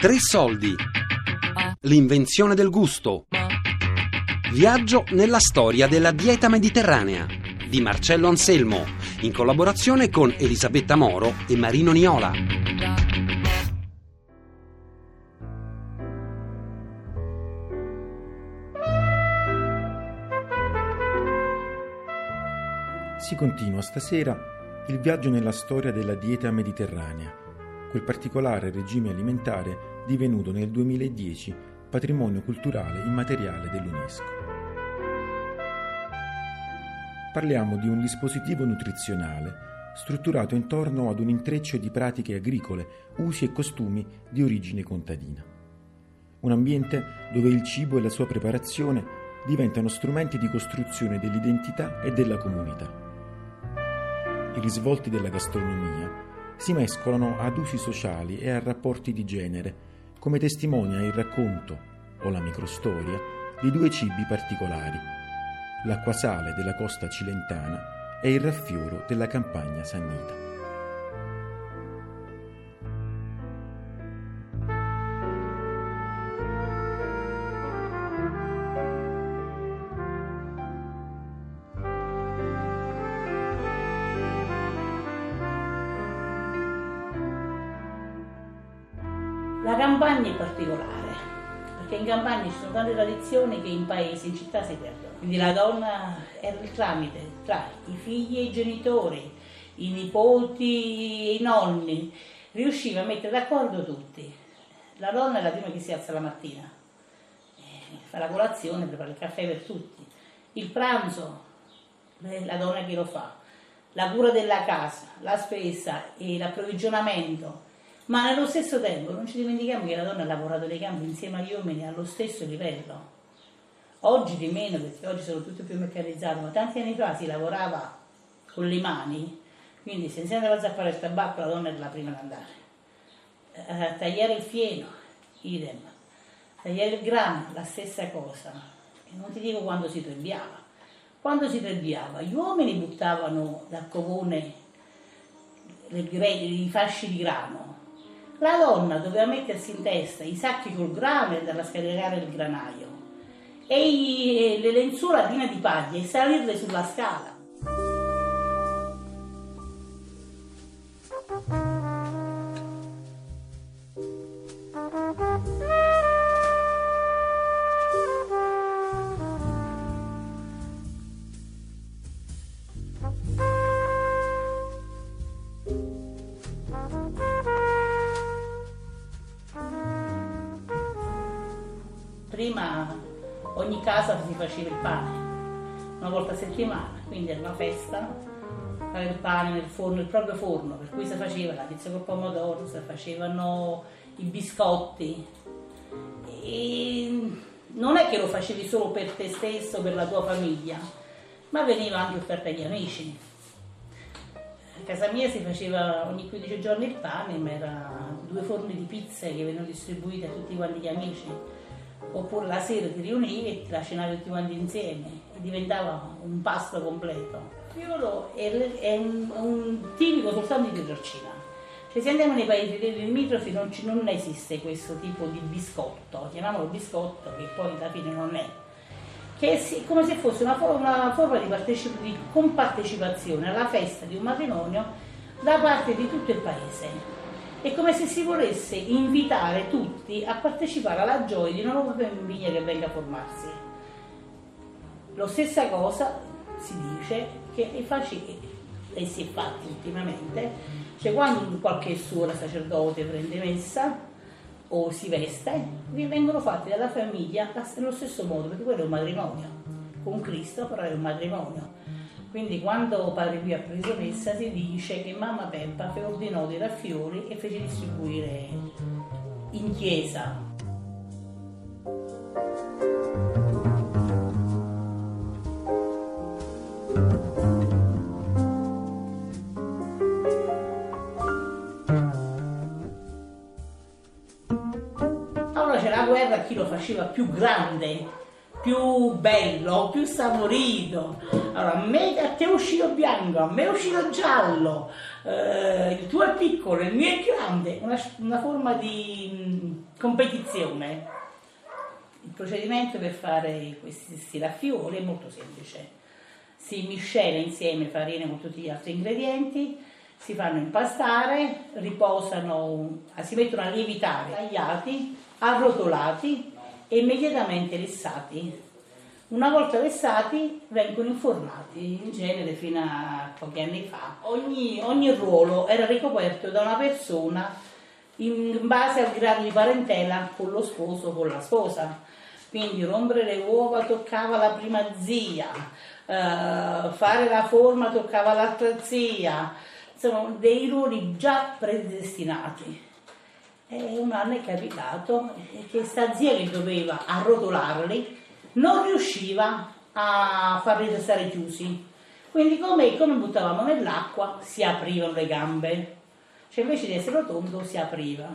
Tre soldi. L'invenzione del gusto. Viaggio nella storia della dieta mediterranea di Marcello Anselmo, in collaborazione con Elisabetta Moro e Marino Niola. Si continua stasera il viaggio nella storia della dieta mediterranea, quel particolare regime alimentare divenuto nel 2010 patrimonio culturale immateriale dell'UNESCO. Parliamo di un dispositivo nutrizionale strutturato intorno ad un intreccio di pratiche agricole, usi e costumi di origine contadina. Un ambiente dove il cibo e la sua preparazione diventano strumenti di costruzione dell'identità e della comunità i risvolti della gastronomia si mescolano ad usi sociali e a rapporti di genere, come testimonia il racconto o la microstoria di due cibi particolari, l'acqua sale della costa cilentana e il raffioro della campagna sannita. Campagna è particolare, perché in campagna ci sono tante tradizioni che in paese, in città si perdono. Quindi la donna era il tramite tra i figli e i genitori, i nipoti e i nonni, riusciva a mettere d'accordo tutti. La donna è la prima che si alza la mattina, eh, fa la colazione, prepara il caffè per tutti. Il pranzo, eh, la donna che lo fa. La cura della casa, la spesa e l'approvvigionamento ma nello stesso tempo non ci dimentichiamo che la donna ha lavorato nei campi insieme agli uomini allo stesso livello. Oggi di meno, perché oggi sono tutti più meccanizzati, ma tanti anni fa si lavorava con le mani, quindi se insieme alla zappare il tabacco la donna era la prima ad andare. A tagliare il fieno, idem. Tagliare il grano, la stessa cosa. E non ti dico quando si trebbiava. Quando si trebbiava, gli uomini buttavano dal covone i fasci di grano, la donna doveva mettersi in testa i sacchi col grano e andarla a scaricare il granaio e i, le lenzuola piene di paglie e salirle sulla scala. Casa si faceva il pane, una volta a settimana, quindi era una festa, fare il pane nel forno, il proprio forno, per cui si faceva la pizza col pomodoro, si facevano i biscotti. E non è che lo facevi solo per te stesso, per la tua famiglia, ma veniva anche offerto agli amici. A casa mia si faceva ogni 15 giorni il pane, ma erano due forni di pizze che venivano distribuite a tutti quanti gli amici oppure la sera ti riunivi e ti la tutti quanti insieme e diventava un pasto completo. Il fioro è, un, un, tipico soltanto di Pietrocina. Cioè, se andiamo nei paesi dei limitrofi non, non esiste questo tipo di biscotto, chiamiamolo biscotto, che poi alla fine non è, che è come se fosse una, una forma di, di compartecipazione alla festa di un matrimonio da parte di tutto il paese è come se si volesse invitare tutti a partecipare alla gioia di una nuova famiglia che venga a formarsi. Lo stessa cosa si dice che è facile e si è fatto ultimamente, cioè quando qualche suora sacerdote prende messa o si veste, vengono fatti dalla famiglia nello stesso modo, perché quello è un matrimonio, con Cristo però è un matrimonio quindi quando Padre Pio ha preso messa si dice che mamma Peppa ordinò dei raffiori e fece distribuire in chiesa. Allora c'era la guerra, chi lo faceva più grande, più bello, più saporito. Allora, me a te è uscito bianco, a me è uscito giallo, eh, il tuo è piccolo, il mio è grande, una, una forma di mh, competizione. Il procedimento per fare questi raffioli è molto semplice. Si miscela insieme farina con tutti gli altri ingredienti, si fanno impastare, riposano, si mettono a lievitare, tagliati, arrotolati e immediatamente lessati. Una volta lessati vengono infornati, in genere fino a pochi anni fa. Ogni, ogni ruolo era ricoperto da una persona in base al grado di parentela con lo sposo o con la sposa. Quindi rompere le uova toccava la prima zia, eh, fare la forma toccava l'altra zia, sono dei ruoli già predestinati. E un anno è capitato che sta zia che doveva arrotolarli non riusciva a farli restare chiusi. Quindi come, come buttavamo nell'acqua si aprivano le gambe, cioè invece di essere rotondo si apriva.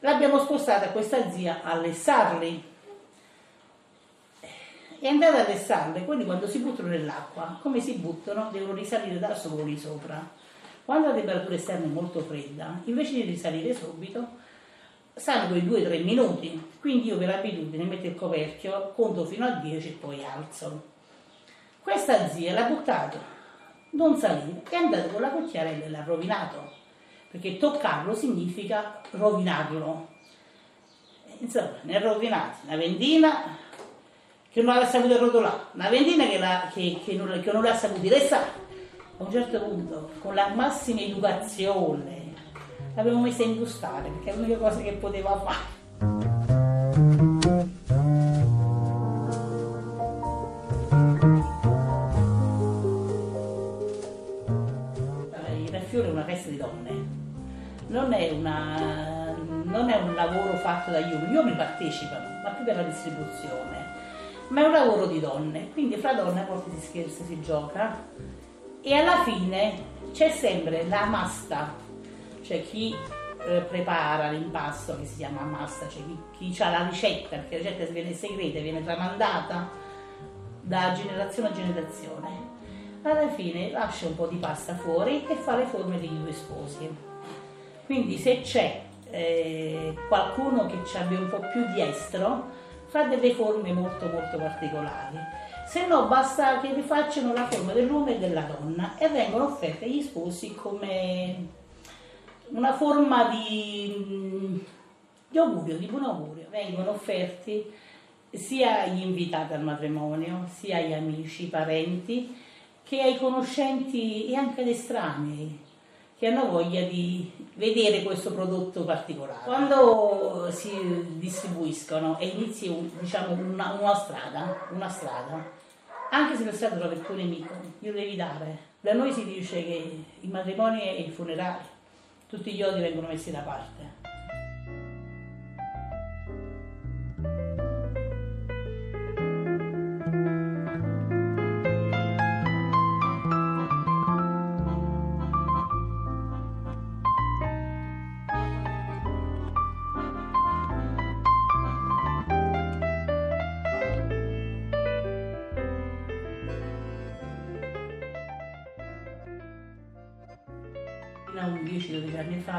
L'abbiamo spostata questa zia a lessarli. È andata a lessarli, quindi quando si buttano nell'acqua, come si buttano, devono risalire da soli sopra. Quando la temperatura esterna è molto fredda, invece di risalire subito, stanno quei 2-3 minuti. Quindi io per abitudine metto il coperchio, conto fino a 10 e poi alzo. Questa zia l'ha buttato, non salire, è andato con la cucchiarella e l'ha rovinato. Perché toccarlo significa rovinarlo. Insomma, ne ha rovinati una vendina che non l'ha saputo rotolare, una vendina che, la, che, che non, che non l'ha saputo restare a un certo punto, con la massima educazione, l'avevo messa a ingustare perché è l'unica cosa che poteva fare. Il raffiore è una festa di donne, non è, una, non è un lavoro fatto dagli uomini, gli uomini partecipano, ma più per la distribuzione, ma è un lavoro di donne, quindi fra donne a volte si scherza, si gioca. E alla fine c'è sempre la masta, cioè chi eh, prepara l'impasto che si chiama masta, cioè chi, chi ha la ricetta, perché la ricetta viene segreta, viene tramandata da generazione a generazione. Alla fine lascia un po' di pasta fuori e fa le forme degli due sposi. Quindi se c'è eh, qualcuno che ci abbia un po' più di estro, fa delle forme molto molto particolari se no basta che rifacciano la forma dell'uomo e della donna e vengono offerte agli sposi come una forma di, di augurio, di buon augurio. Vengono offerti sia agli invitati al matrimonio, sia agli amici, ai parenti, che ai conoscenti e anche ad estranei che hanno voglia di vedere questo prodotto particolare. Quando si distribuiscono e inizi diciamo, una, una, strada, una strada, anche se per strada trovi il tuo nemico, glielo devi dare. Da noi si dice che i matrimoni e i funerali, tutti gli odi vengono messi da parte.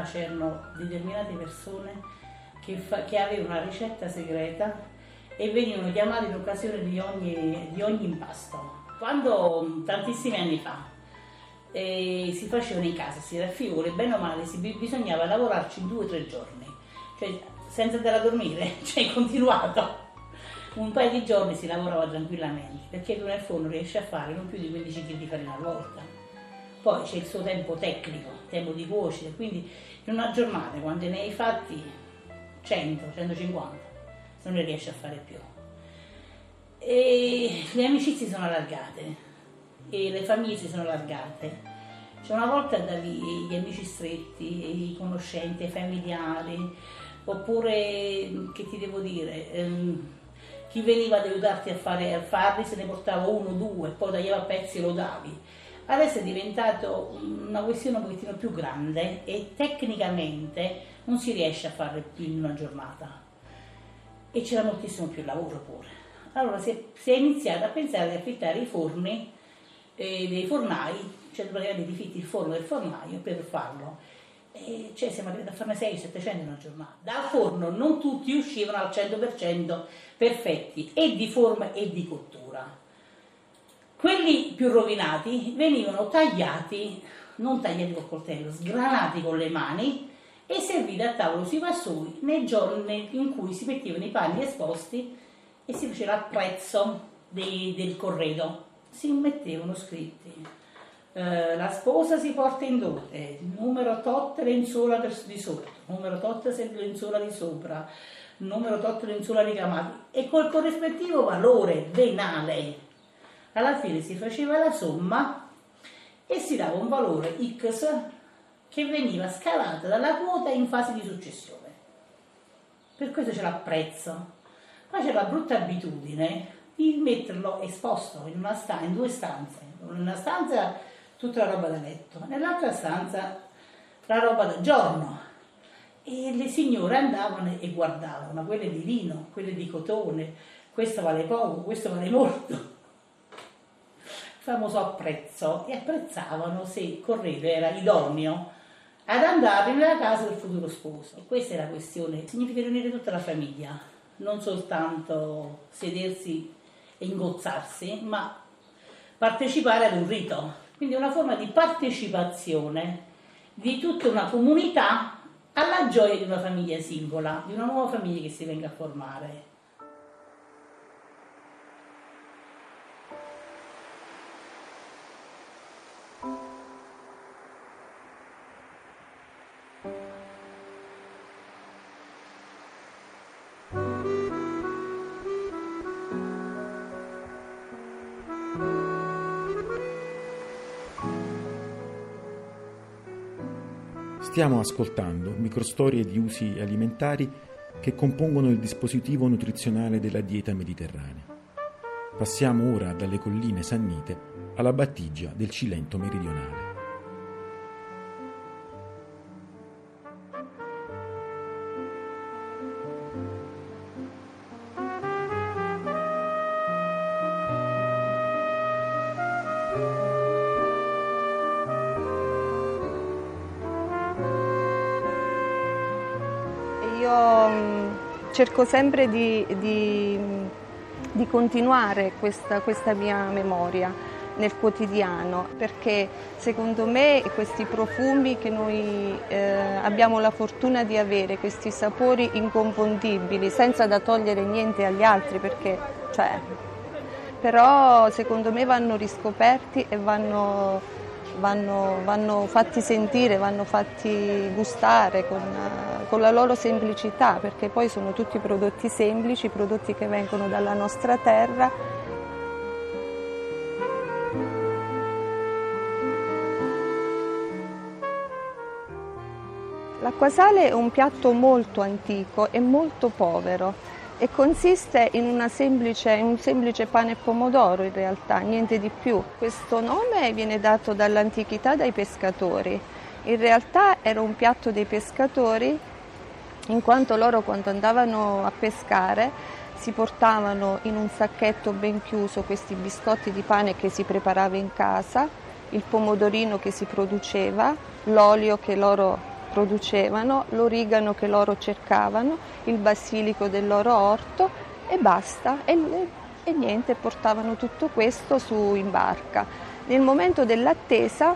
10-12 anni fa c'erano determinate persone che, fa, che, avevano una ricetta segreta e venivano chiamate in occasione di ogni, di ogni impasto. Quando tantissimi anni fa eh, si facevano in casa, si raffiore, bene o male, si, bisognava lavorarci due o tre giorni, cioè senza andare a dormire, cioè continuato. Un paio di giorni si lavorava tranquillamente, perché tu nel forno riesci a fare non più di 15 kg di farina alla volta poi c'è il suo tempo tecnico, tempo di cuocere, quindi in una giornata quando ne hai fatti 100, 150, non ne riesci a fare più. E le amicizie sono allargate e le famiglie si sono allargate. Cioè una volta davi gli amici stretti, i conoscenti, i familiari, oppure che ti devo dire, ehm, chi veniva ad aiutarti a, fare, a farli se ne portava uno, due, poi tagliava pezzi e lo davi adesso è diventato una questione un pochettino più grande e tecnicamente non si riesce a farle più in una giornata. e c'era moltissimo più lavoro pure. Allora si è, si è iniziato a pensare di affittare i forni eh, dei fornai, cioè praticamente ti fitti il forno del fornaio per farlo. E cioè siamo arrivati a farne 600-700 in una giornata. Dal forno non tutti uscivano al 100% perfetti, e di forma e di cottura. Quelli più rovinati venivano tagliati, non tagliati col coltello, sgranati con le mani e serviti a tavolo sui vassoi nei giorni in cui si mettevano i panni esposti e si faceva il prezzo dei, del corredo. Si mettevano scritti. Eh, la sposa si porta in dote, numero tot lenzuola di sotto, numero tot lenzuola di sopra, numero tot lenzuola ricamati e col corrispettivo valore venale. Alla fine si faceva la somma e si dava un valore X che veniva scalata dalla quota in fase di successione. Per questo c'era prezzo. Poi c'è la brutta abitudine di metterlo esposto in, una sta- in due stanze. In una stanza tutta la roba da letto, nell'altra stanza la roba da giorno. E le signore andavano e guardavano, quelle di lino, quelle di cotone, questo vale poco, questo vale molto famoso apprezzo e apprezzavano se il corredo era idoneo ad andare nella casa del futuro sposo. Questa è la questione, significa riunire tutta la famiglia, non soltanto sedersi e ingozzarsi, ma partecipare ad un rito. Quindi una forma di partecipazione di tutta una comunità alla gioia di una famiglia singola, di una nuova famiglia che si venga a formare. Stiamo ascoltando microstorie di usi alimentari che compongono il dispositivo nutrizionale della dieta mediterranea. Passiamo ora dalle colline sannite alla battigia del Cilento meridionale. Cerco sempre di, di, di continuare questa, questa mia memoria nel quotidiano perché secondo me questi profumi che noi eh, abbiamo la fortuna di avere, questi sapori inconfondibili senza da togliere niente agli altri perché cioè, però secondo me vanno riscoperti e vanno, vanno, vanno fatti sentire, vanno fatti gustare con, con la loro semplicità, perché poi sono tutti prodotti semplici, prodotti che vengono dalla nostra terra. L'acquasale è un piatto molto antico e molto povero e consiste in, semplice, in, un semplice pane e pomodoro in realtà, niente di più. Questo nome viene dato dall'antichità dai pescatori. In realtà era un piatto dei pescatori in quanto loro quando andavano a pescare si portavano in un sacchetto ben chiuso questi biscotti di pane che si preparava in casa, il pomodorino che si produceva, l'olio che loro producevano, l'origano che loro cercavano, il basilico del loro orto e basta. E, e niente, portavano tutto questo su in barca. Nel momento dell'attesa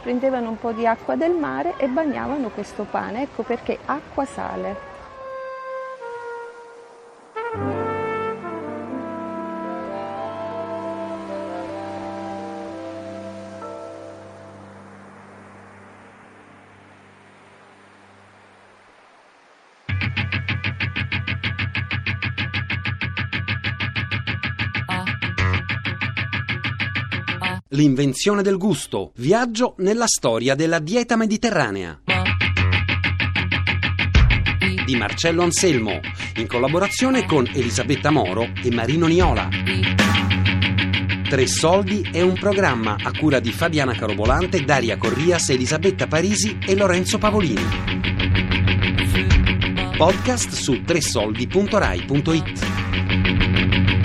prendevano un po' di acqua del mare e bagnavano questo pane, ecco perché acqua sale. L'invenzione del gusto. Viaggio nella storia della dieta mediterranea. Di Marcello Anselmo, in collaborazione con Elisabetta Moro e Marino Niola. Tre soldi è un programma a cura di Fabiana Carobolante, Daria Corrias, Elisabetta Parisi e Lorenzo Pavolini. Podcast su tresoldi.rai.it.